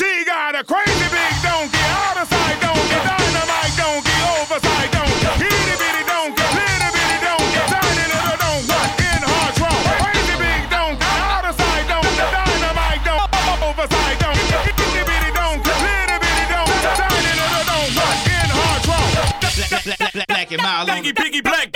She got a crazy big donkey, out of sight donkey, dynamite donkey, oversight donkey, itty bitty donkey, little bitty donkey, tiny little donkey, in hard wrong? Crazy big donkey, out of sight donkey, dynamite donkey, oversight donkey, itty bitty donkey, little bitty donkey, tiny little donkey, in hard wrong? Black, black, black, black and mild Piggy, piggy, black,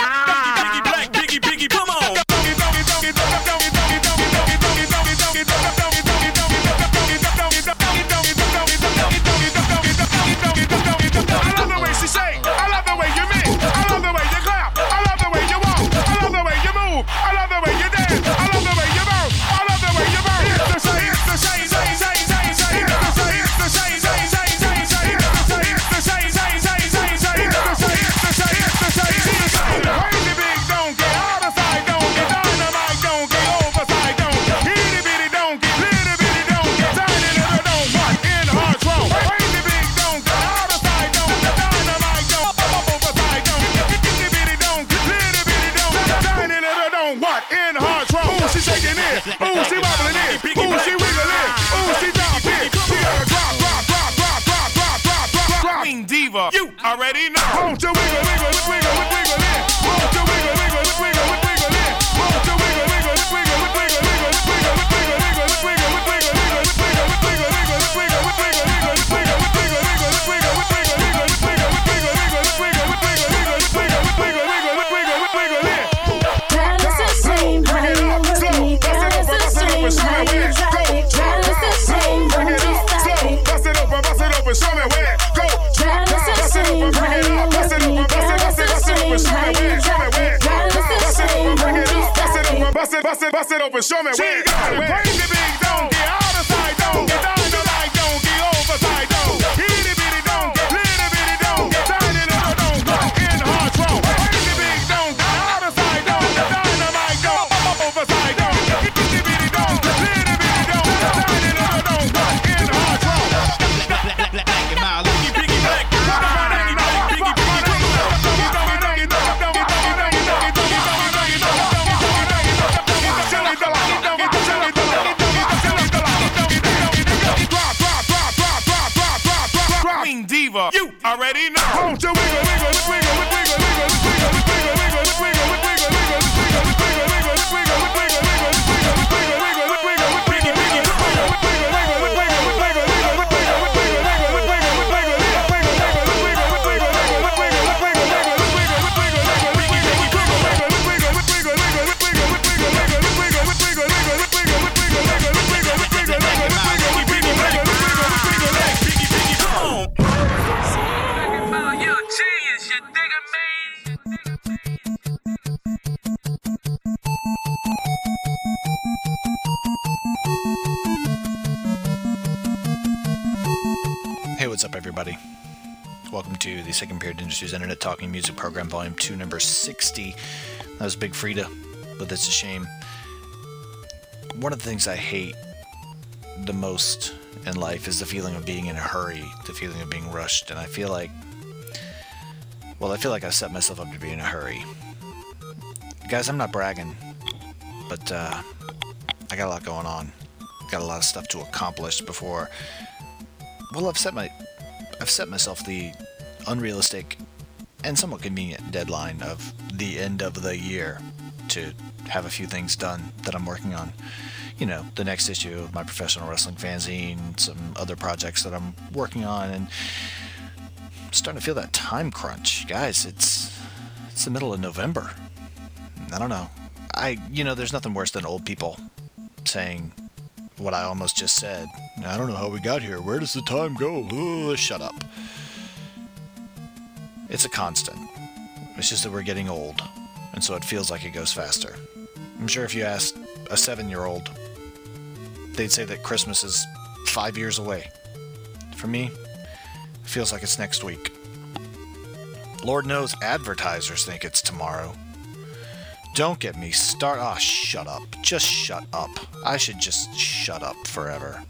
bust it, bust it, open, show me where got it. Music Program, Volume 2, Number 60. That was Big Freedia, but that's a shame. One of the things I hate the most in life is the feeling of being in a hurry, the feeling of being rushed, and I feel like, well, I feel like I've set myself up to be in a hurry. Guys, I'm not bragging, but uh, I got a lot going on. Got a lot of stuff to accomplish before well i've set my i've set myself the unrealistic and somewhat convenient deadline of the end of the year to have a few things done that i'm working on you know the next issue of my professional wrestling fanzine some other projects that i'm working on and I'm starting to feel that time crunch guys it's it's the middle of november i don't know i you know there's nothing worse than old people saying what I almost just said. I don't know how we got here. Where does the time go? Ugh, shut up. It's a constant. It's just that we're getting old, and so it feels like it goes faster. I'm sure if you asked a seven year old, they'd say that Christmas is five years away. For me, it feels like it's next week. Lord knows advertisers think it's tomorrow. Don't get me start. Ah, shut up. Just shut up. I should just shut up forever.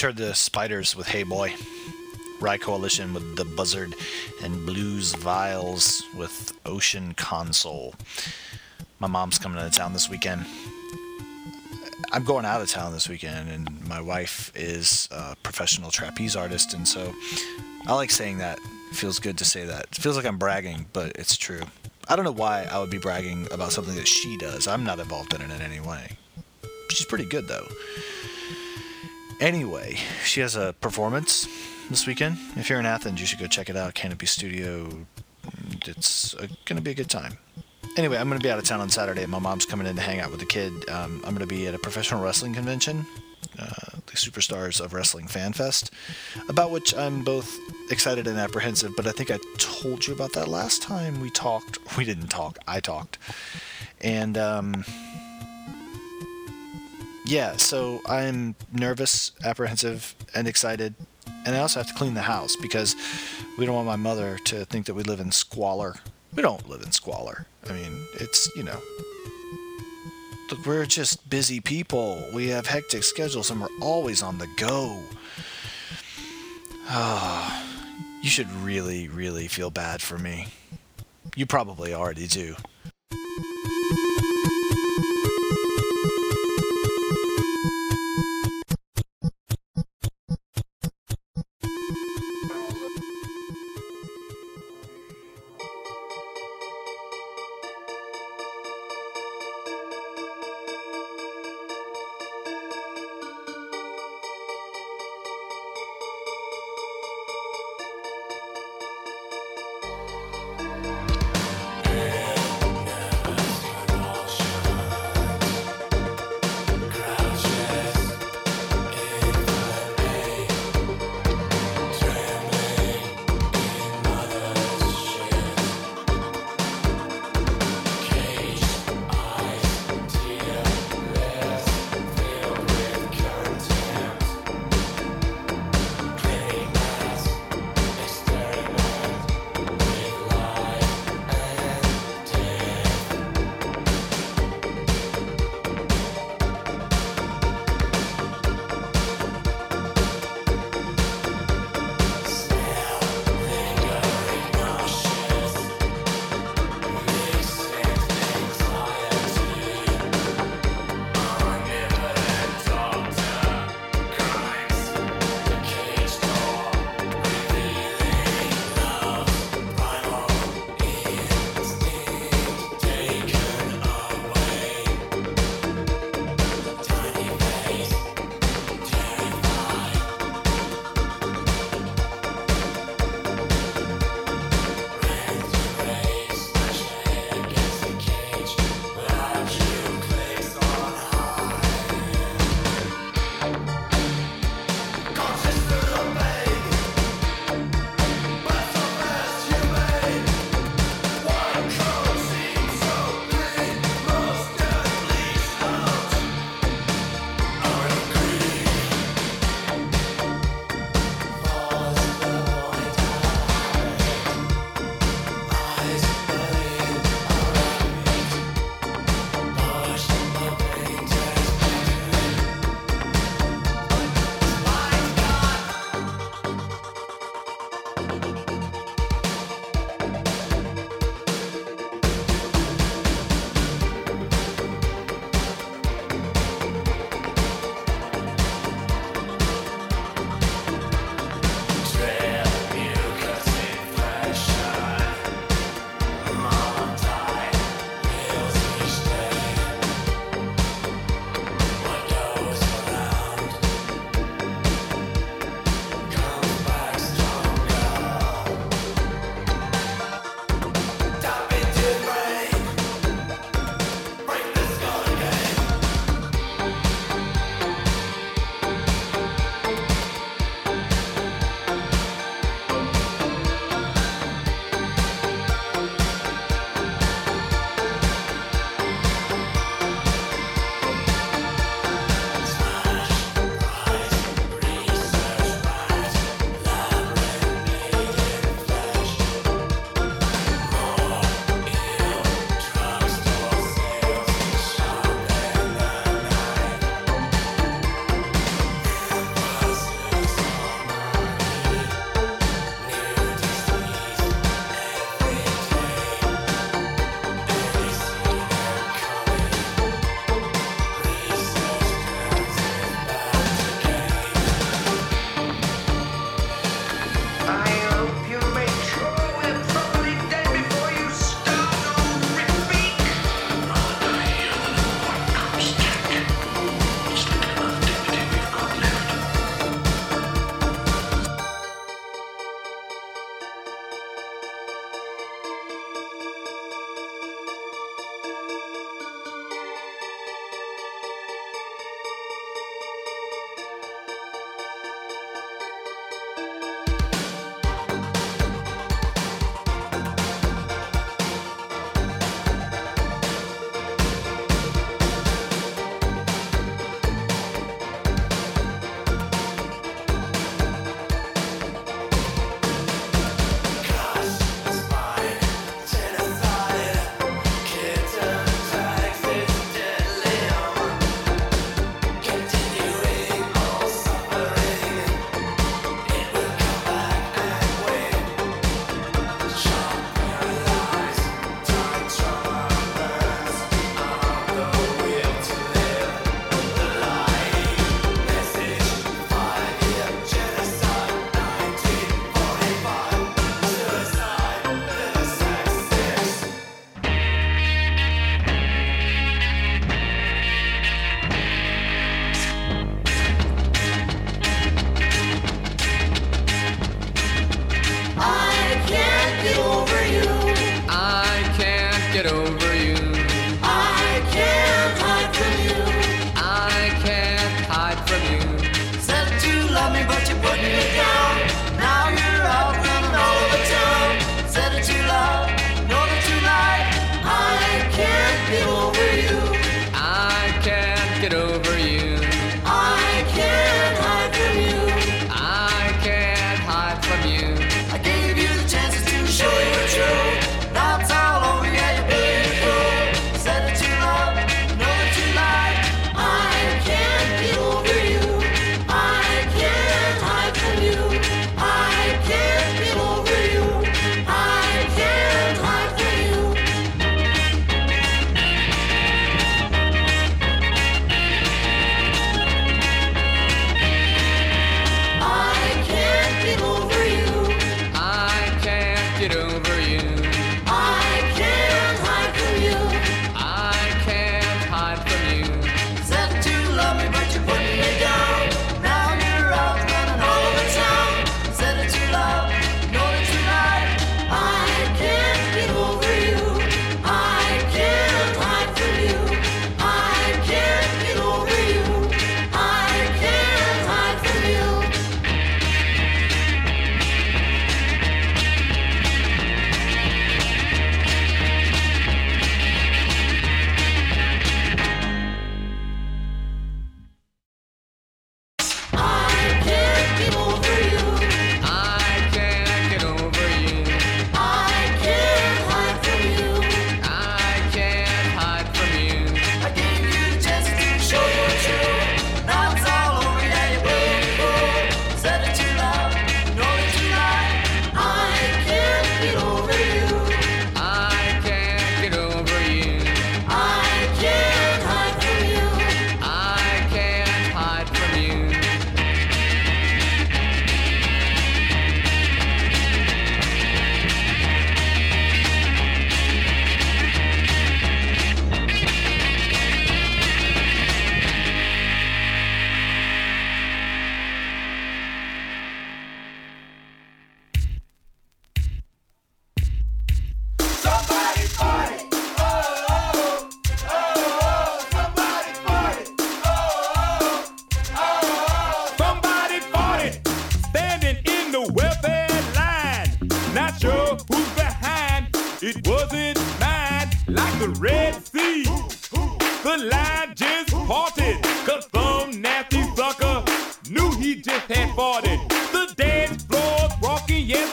Heard the Spiders with Hey Boy, Rye Coalition with The Buzzard, and Blues Vials with Ocean Console. My mom's coming into town this weekend. I'm going out of town this weekend, and my wife is a professional trapeze artist, and so I like saying that. It feels good to say that. It feels like I'm bragging, but it's true. I don't know why I would be bragging about something that she does. I'm not involved in it in any way. She's pretty good, though. Anyway, she has a performance this weekend. If you're in Athens, you should go check it out. Canopy Studio. It's uh, going to be a good time. Anyway, I'm going to be out of town on Saturday. My mom's coming in to hang out with the kid. Um, I'm going to be at a professional wrestling convention, uh, the Superstars of Wrestling Fan Fest, about which I'm both excited and apprehensive. But I think I told you about that last time we talked. We didn't talk. I talked, and um, yeah. So I'm nervous, apprehensive, and excited. And I also have to clean the house because we don't want my mother to think that we live in squalor. We don't live in squalor. I mean, it's, you know, look, we're just busy people. We have hectic schedules and we're always on the go. Ah, you should really, really feel bad for me. You probably already do.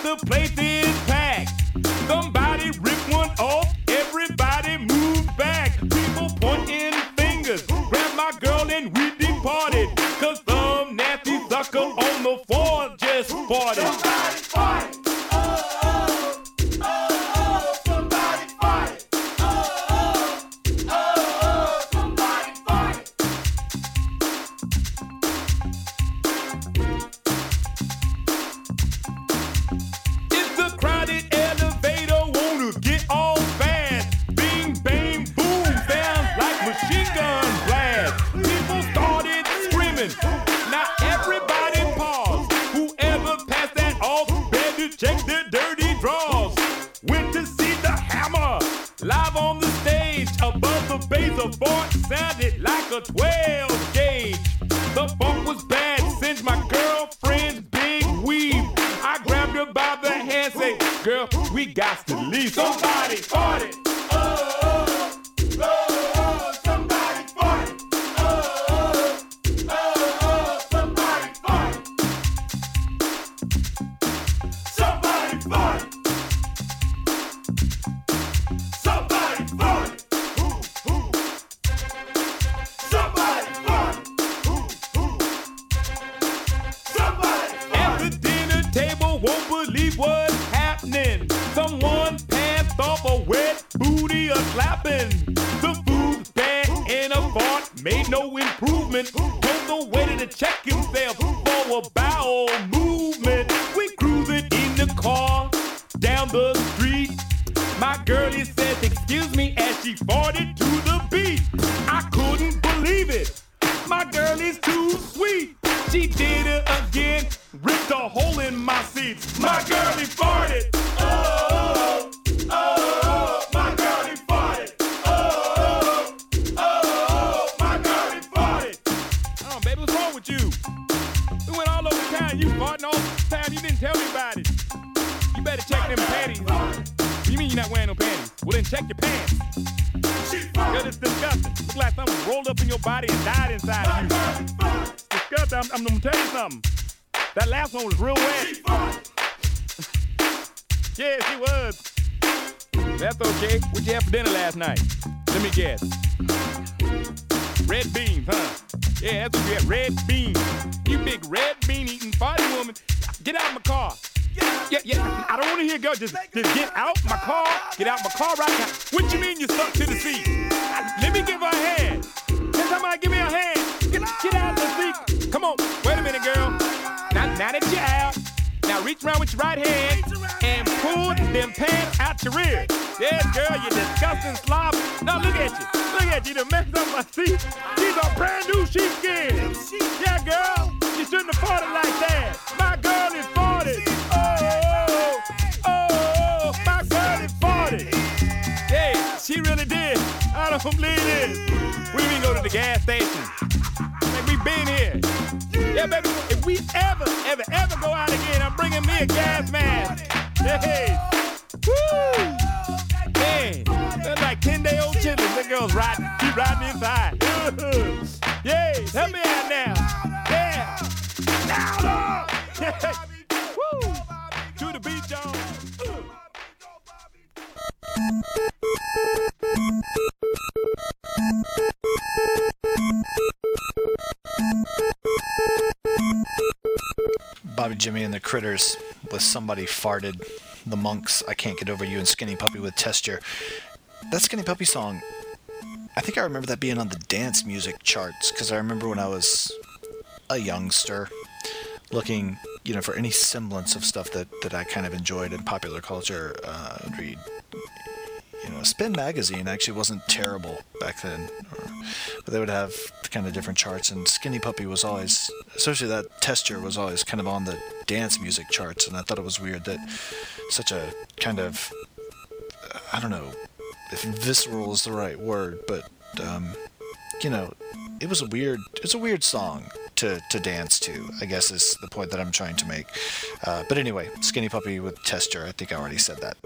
The place town. You farting all over town. You didn't tell me about it. You better check them panties. You mean you're not wearing no panties? Well, then check your pants. Girl, it's disgusting. Looks like something rolled up in your body and died inside of you. Disgusting. I'm, I'm gonna tell you something. That last one was real wet. yeah, she was. That's okay. What'd you have for dinner last night? Let me guess. Red beans, huh? Yeah, that's you had. Red beans. You big red bean eating party woman. Get out of my car. Yeah, yeah. I don't want to hear go. Just, just get out my car. Get out my car right now. What you mean you stuck to the seat? Let me give her a hand. Can somebody give me a hand? Get, out of the seat. Come on. Wait a minute, girl. Now, now that you're out, reach around with your right hand and pull them pants out your rear. Yes, girl, you disgusting slob. Now look at you. Look at you. You messed up my seat. These are brand new sheepskin. Yeah, girl. You shouldn't have farted like that. My girl is farted. Oh, oh, oh, my girl is farted. Yeah, she really did. I don't believe this. We didn't go to the gas station. Like we been here. Yeah, baby, if we ever, ever, ever go out again, I'm bringing me a gas mask. Hey, woo! Man, that's like 10 day old children. That girl's riding, keep riding inside. Yay, help me out now. Yeah. Now, Woo! To the beat, y'all. Bobby Jimmy and the Critters with Somebody Farted. The Monks, I Can't Get Over You, and Skinny Puppy with Testure. That Skinny Puppy song, I think I remember that being on the dance music charts because I remember when I was a youngster looking, you know, for any semblance of stuff that, that I kind of enjoyed in popular culture. Uh, you know, Spin Magazine actually wasn't terrible back then, or, but they would have kind of different charts, and Skinny Puppy was always, especially that Testure was always kind of on the dance music charts, and I thought it was weird that such a kind of, I don't know if visceral is the right word, but um, you know, it was a weird, it's a weird song to to dance to. I guess is the point that I'm trying to make. Uh, but anyway, Skinny Puppy with Testure, I think I already said that.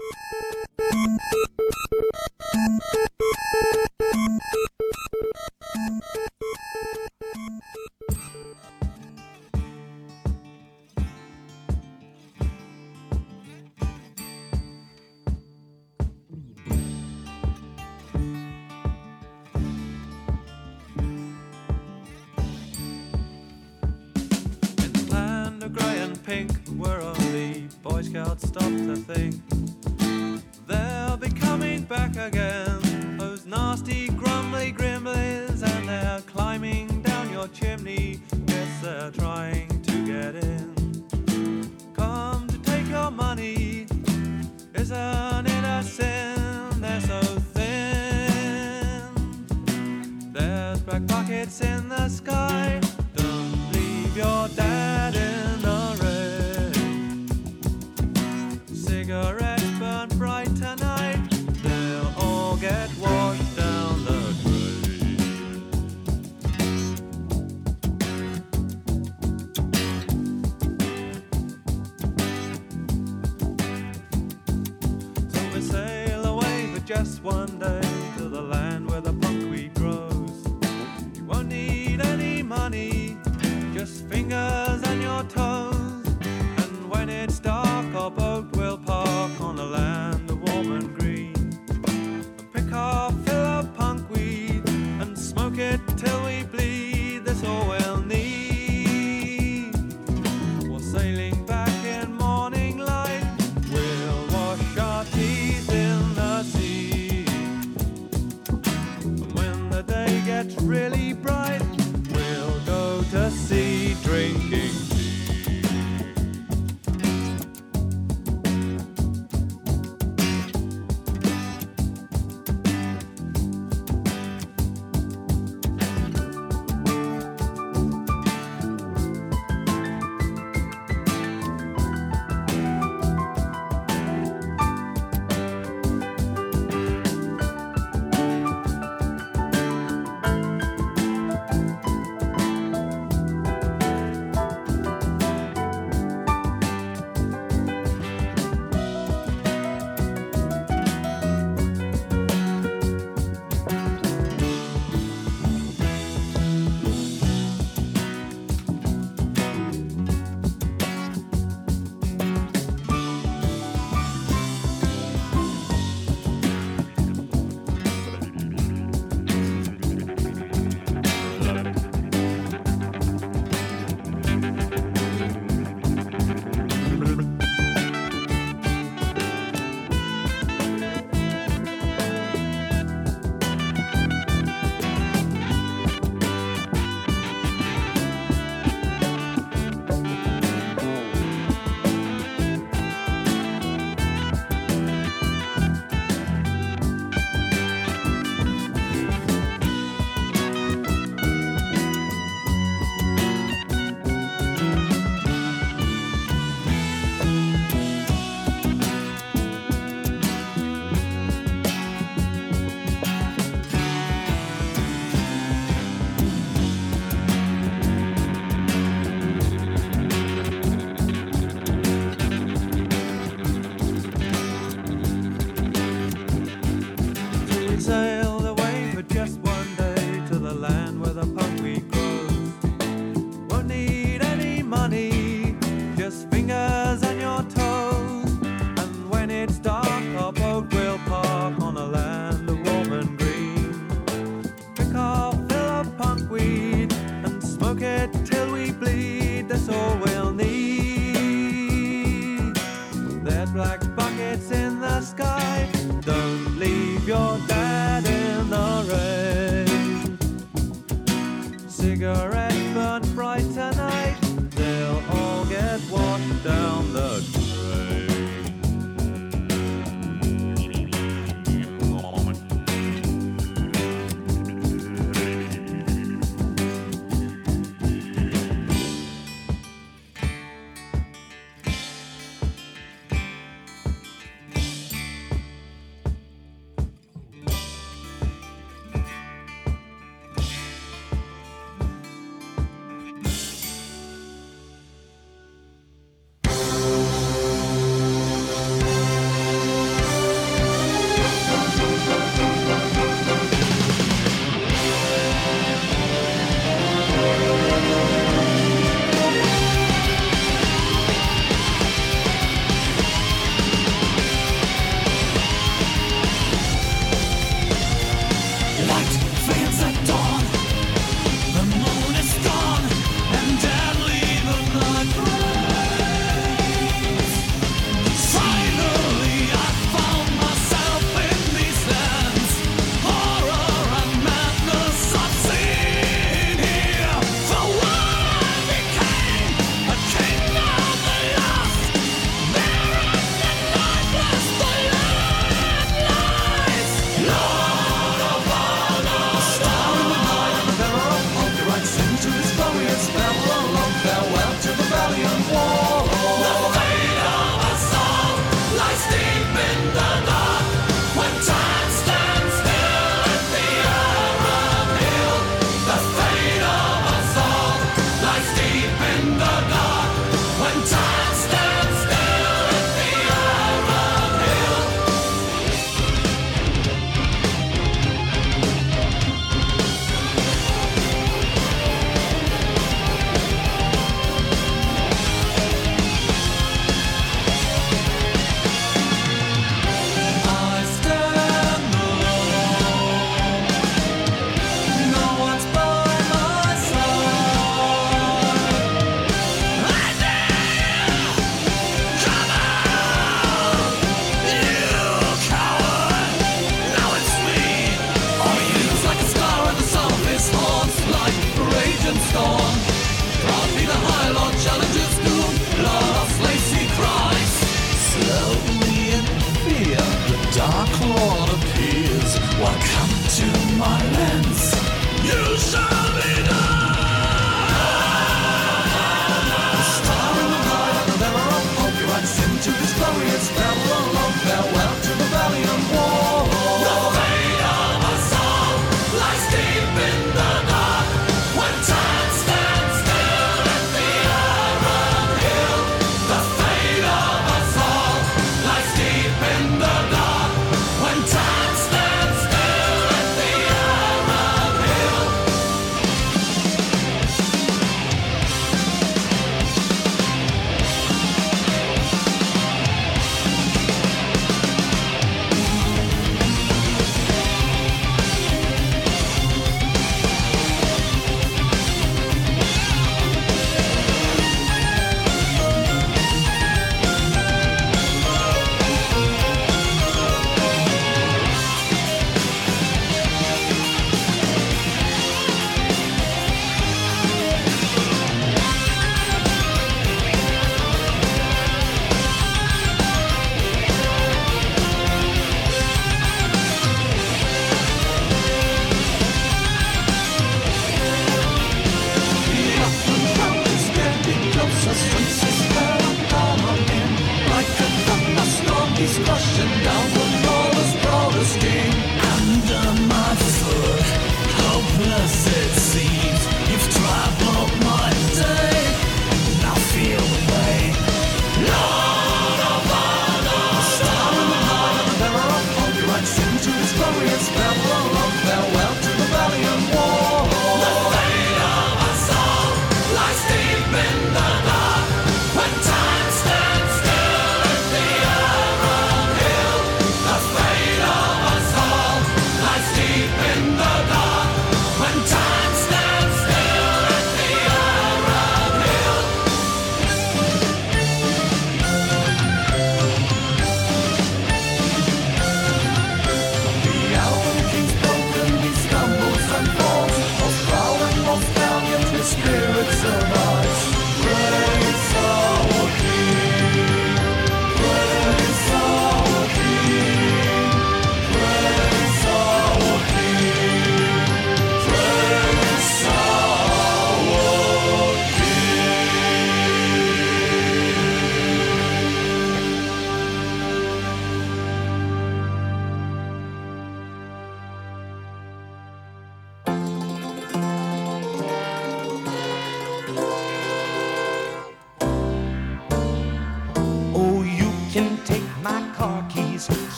drink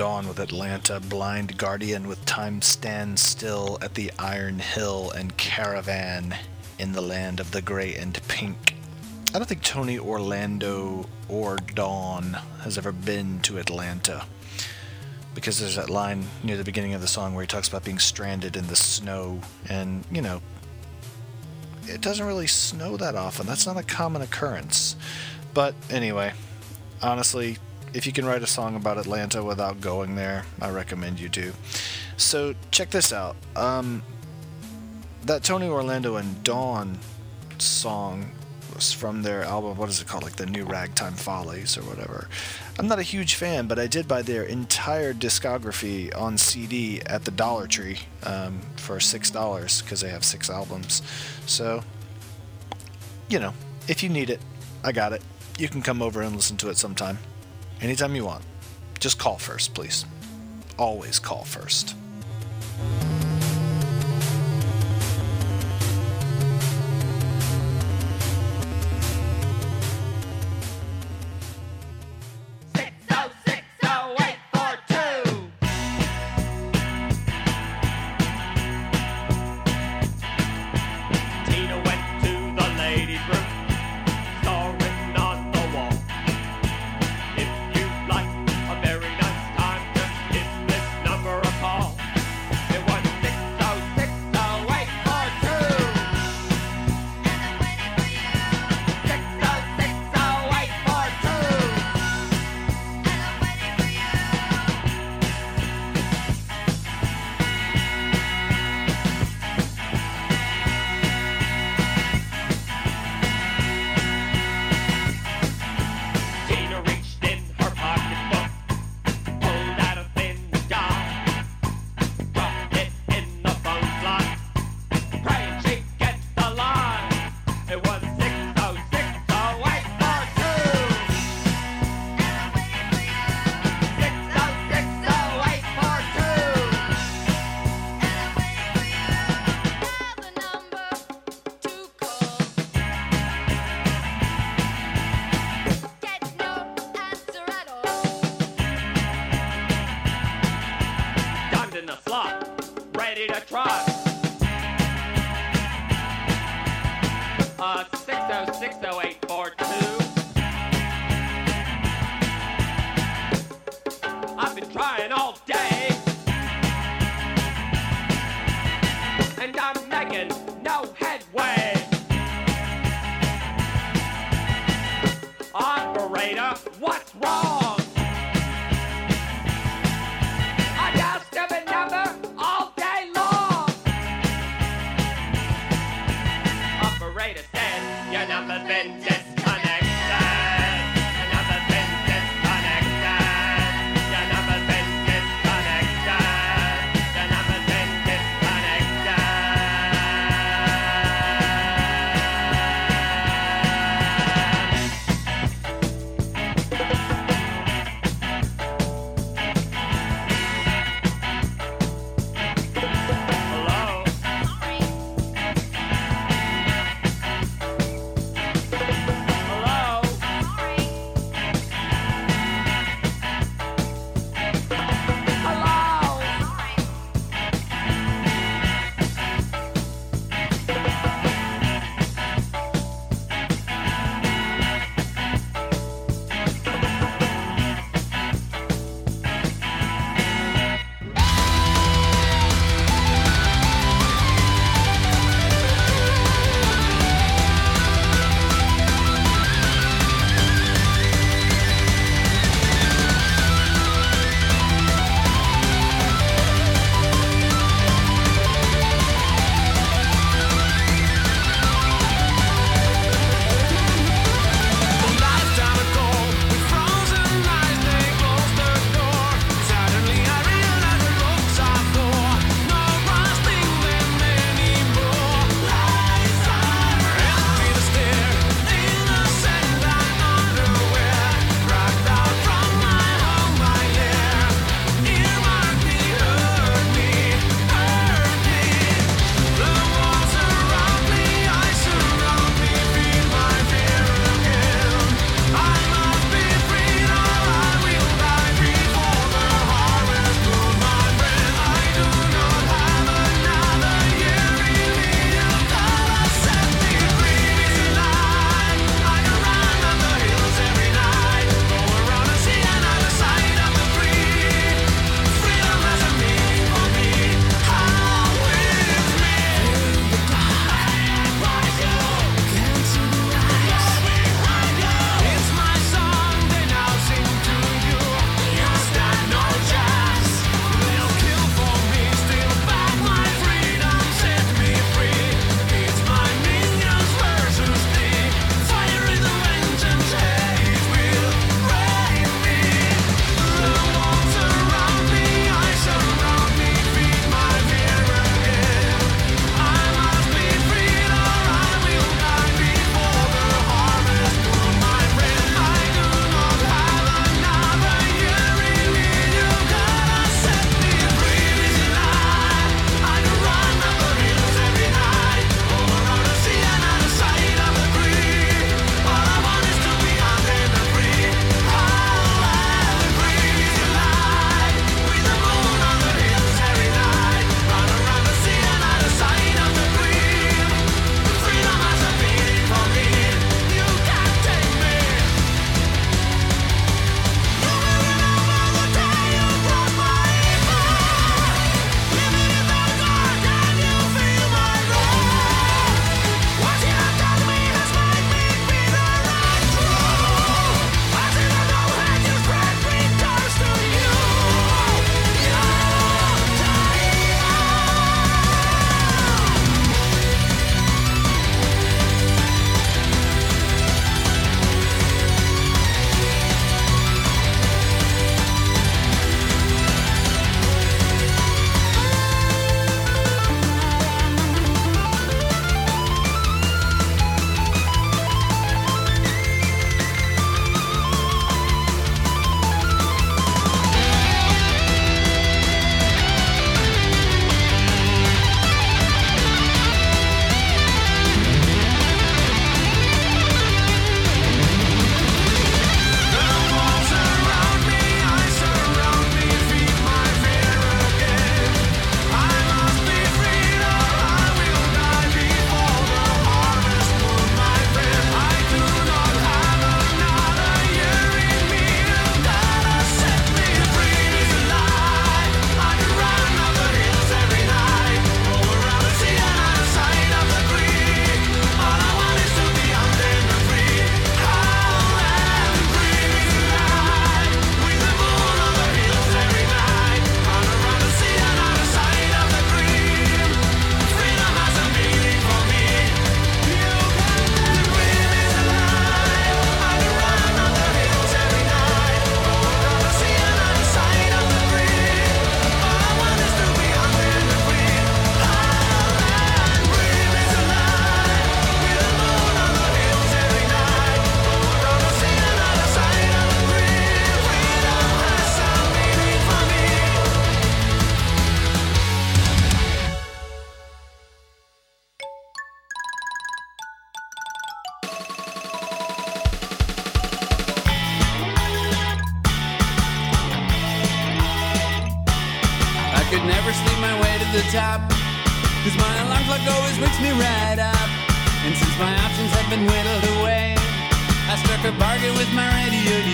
Dawn with Atlanta, Blind Guardian with Time Stands Still at the Iron Hill, and Caravan in the Land of the Gray and Pink. I don't think Tony Orlando or Dawn has ever been to Atlanta because there's that line near the beginning of the song where he talks about being stranded in the snow, and you know, it doesn't really snow that often. That's not a common occurrence. But anyway, honestly, if you can write a song about Atlanta without going there, I recommend you do. So check this out. Um, that Tony Orlando and Dawn song was from their album. What is it called? Like the New Ragtime Follies or whatever. I'm not a huge fan, but I did buy their entire discography on CD at the Dollar Tree um, for six dollars because they have six albums. So, you know, if you need it, I got it. You can come over and listen to it sometime. Anytime you want. Just call first, please. Always call first.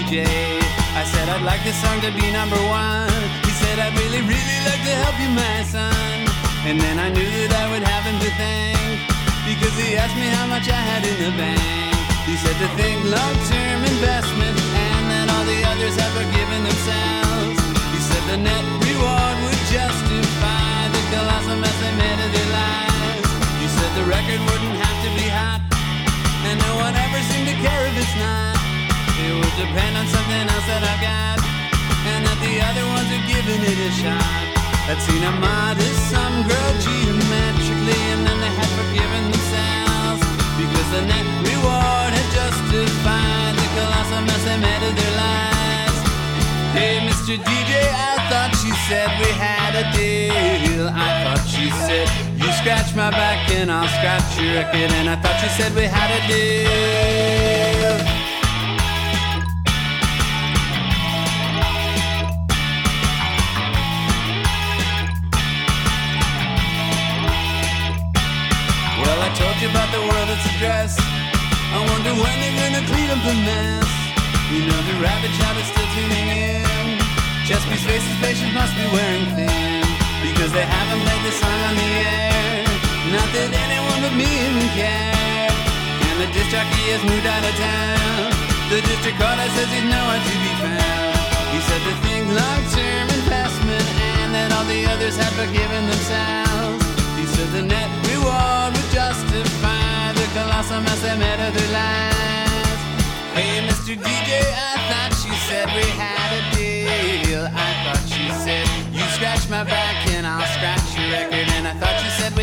DJ. I said I'd like this song to be number one. He said I'd really, really like to help you, my son. And then I knew that I would have him to thank because he asked me how much I had in the bank. He said to think long-term investment and that all the others had forgiven themselves. He said the net reward would justify the colossal mess they made of their lives. He said the record wouldn't have to be hot and no one ever seemed to care if it's not. It would depend on something else that I've got, and that the other ones are giving it a shot. I'd seen a modest some girl geometrically, and then they had forgiven themselves because the net reward had justified the colossal mess they made of their lives. Hey, Mr. DJ, I thought she said we had a deal. I thought she said you scratch my back and I'll scratch your record, and I thought she said we had a deal. Told you about the world it's a dress. I wonder when they're gonna clean up the mess. You know the rabbit shot is still tuning in. Chesapeake's faces patients must be wearing thin because they haven't played the song on the air. Not that anyone but me even care. And the disc jockey has moved out of town. The district court says he's nowhere to be found. He said to think long-term investment and that all the others had forgiven themselves. He said the net reward would justify the colossal mess they made of their lives. Hey, Mr. DJ, I thought you said we had a deal. I thought she said you scratch my back and I'll scratch your record, and I thought she said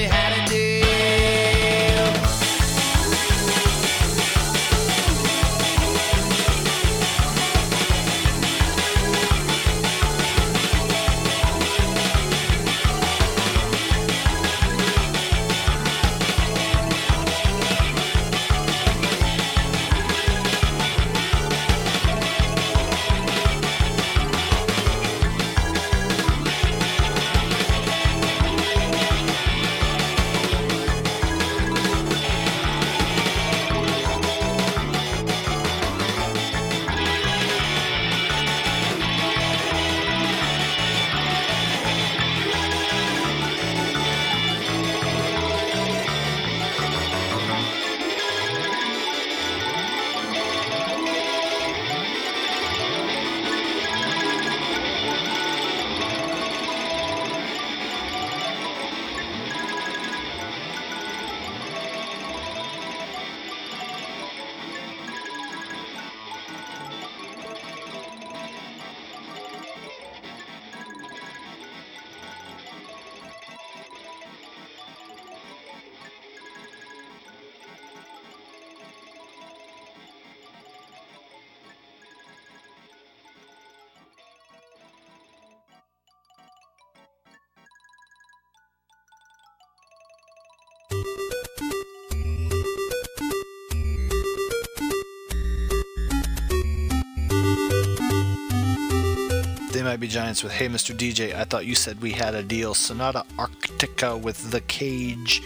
Be Giants with Hey Mr. DJ. I thought you said we had a deal. Sonata Arctica with The Cage.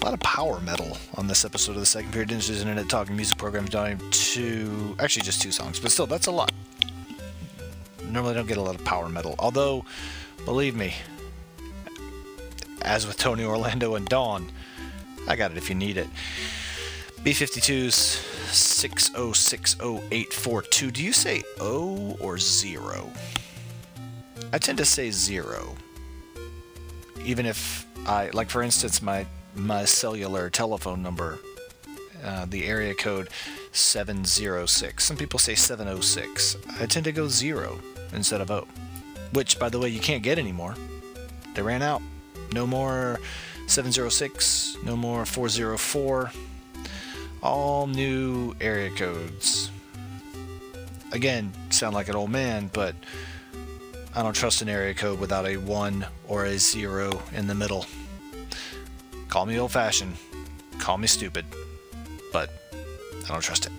A lot of power metal on this episode of the Second Period Industries Internet Talking Music Program. Down to actually just two songs, but still, that's a lot. Normally, don't get a lot of power metal. Although, believe me, as with Tony Orlando and Dawn, I got it if you need it. B52's 6060842. Do you say O or zero? I tend to say zero. Even if I, like for instance, my my cellular telephone number, uh, the area code 706. Some people say 706. I tend to go zero instead of O. Which, by the way, you can't get anymore. They ran out. No more 706, no more 404. All new area codes. Again, sound like an old man, but I don't trust an area code without a 1 or a 0 in the middle. Call me old fashioned, call me stupid, but I don't trust it.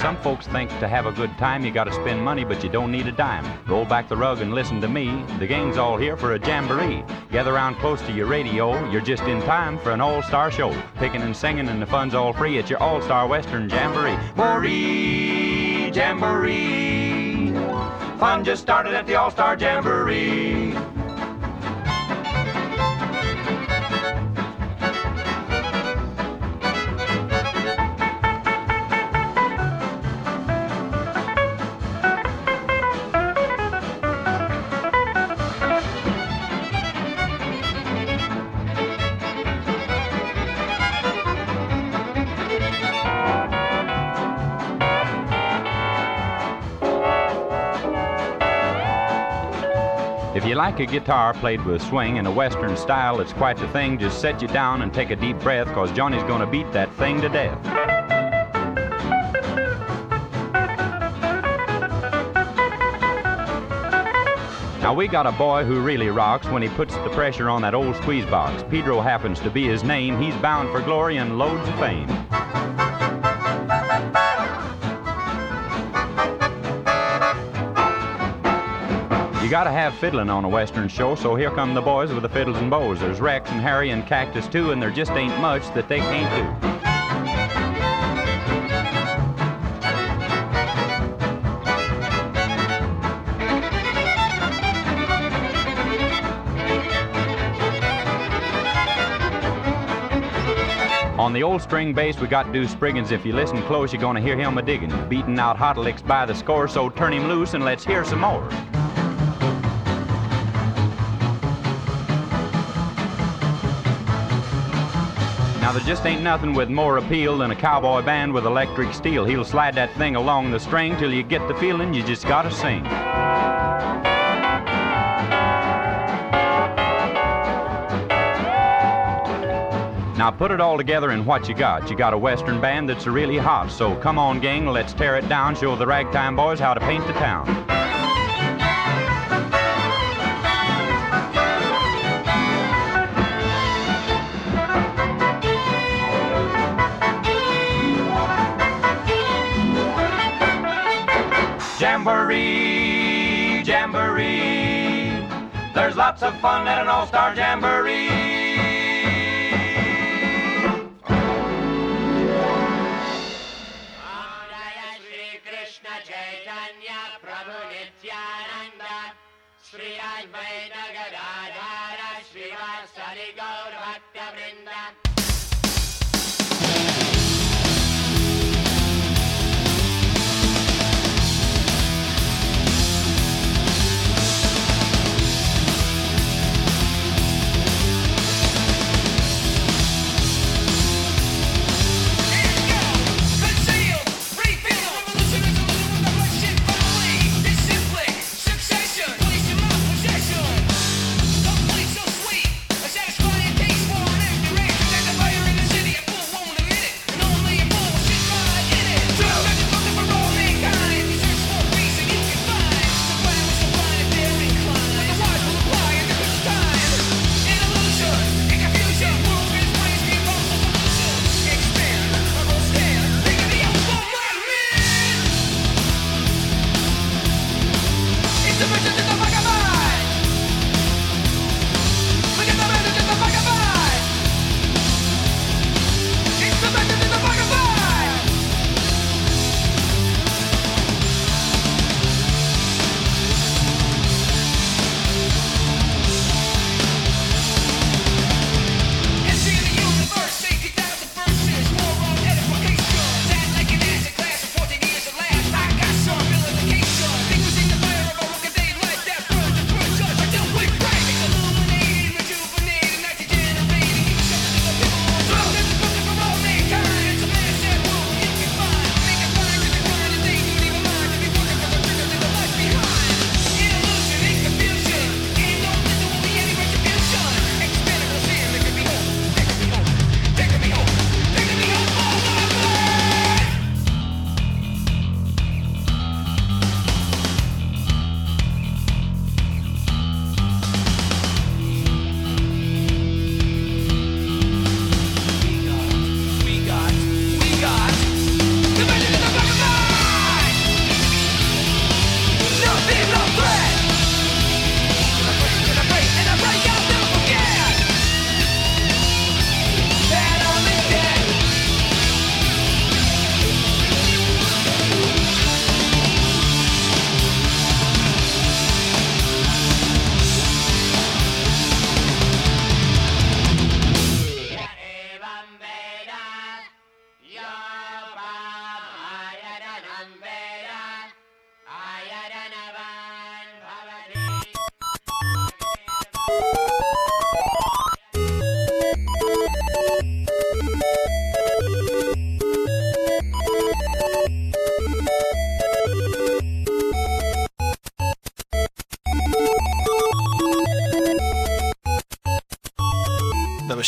Some folks think to have a good time you gotta spend money, but you don't need a dime. Roll back the rug and listen to me. The gang's all here for a jamboree. Gather around close to your radio. You're just in time for an all-star show. Picking and singing and the fun's all free. It's your all-star Western Jamboree. Boree, Jamboree. Fun just started at the All-Star Jamboree. A guitar played with swing in a western style, it's quite the thing. Just set you down and take a deep breath, cause Johnny's gonna beat that thing to death. Now we got a boy who really rocks when he puts the pressure on that old squeeze box. Pedro happens to be his name. He's bound for glory and loads of fame. Gotta have fiddling on a western show, so here come the boys with the fiddles and bows. There's Rex and Harry and Cactus too, and there just ain't much that they can't do. On the old string bass, we got Deuce Spriggins. If you listen close, you're gonna hear him a digging, beating out hot licks by the score. So turn him loose and let's hear some more. Now there just ain't nothing with more appeal than a cowboy band with electric steel. He'll slide that thing along the string till you get the feeling you just gotta sing. Now put it all together in what you got. You got a western band that's really hot. So come on, gang, let's tear it down. Show the ragtime boys how to paint the town. Jamboree, jamboree. There's lots of fun at an all-star jamboree.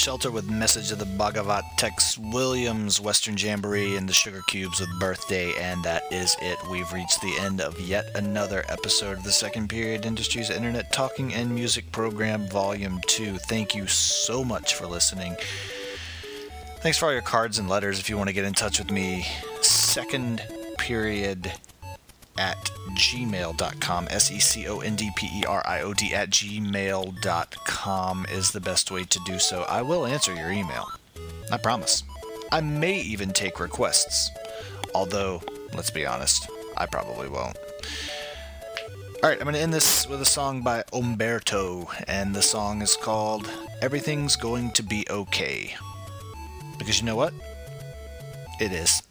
Shelter with Message of the Bhagavat, Tex Williams, Western Jamboree, and the Sugarcubes with Birthday, and that is it. We've reached the end of yet another episode of the Second Period Industries Internet Talking and Music Program, Volume 2. Thank you so much for listening. Thanks for all your cards and letters. If you want to get in touch with me, second period at gmail.com. S E C O N D P E R I O D at gmail.com is the best way to do so. I will answer your email. I promise. I may even take requests. Although, let's be honest, I probably won't. Alright, I'm going to end this with a song by Umberto, and the song is called Everything's Going to Be Okay. Because you know what? It is.